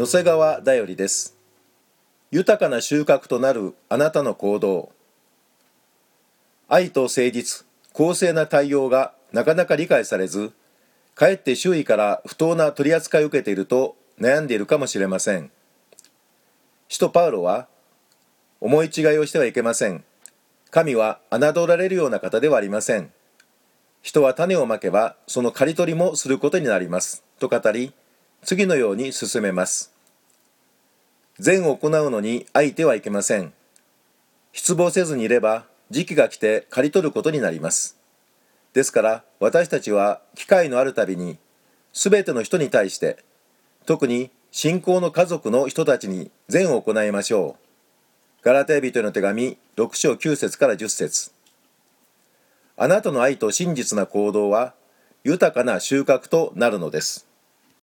野瀬川だよりです。豊かな収穫となるあなたの行動。愛と誠実公正な対応がなかなか理解されずかえって周囲から不当な取り扱いを受けていると悩んでいるかもしれません。使徒パウロは思い違いをしてはいけません。神は侮られるような方ではありません。人は種をまけばその刈り取りもすることになります。と語り次のように進めます。善を行うのに相手はいけません。失望せずにいれば時期が来て刈り取ることになります。ですから私たちは機会のあるたびに全ての人に対して特に信仰の家族の人たちに善を行いましょう。ガラテ人への手紙6章9節から10節。あなたの愛と真実な行動は豊かな収穫となるのです。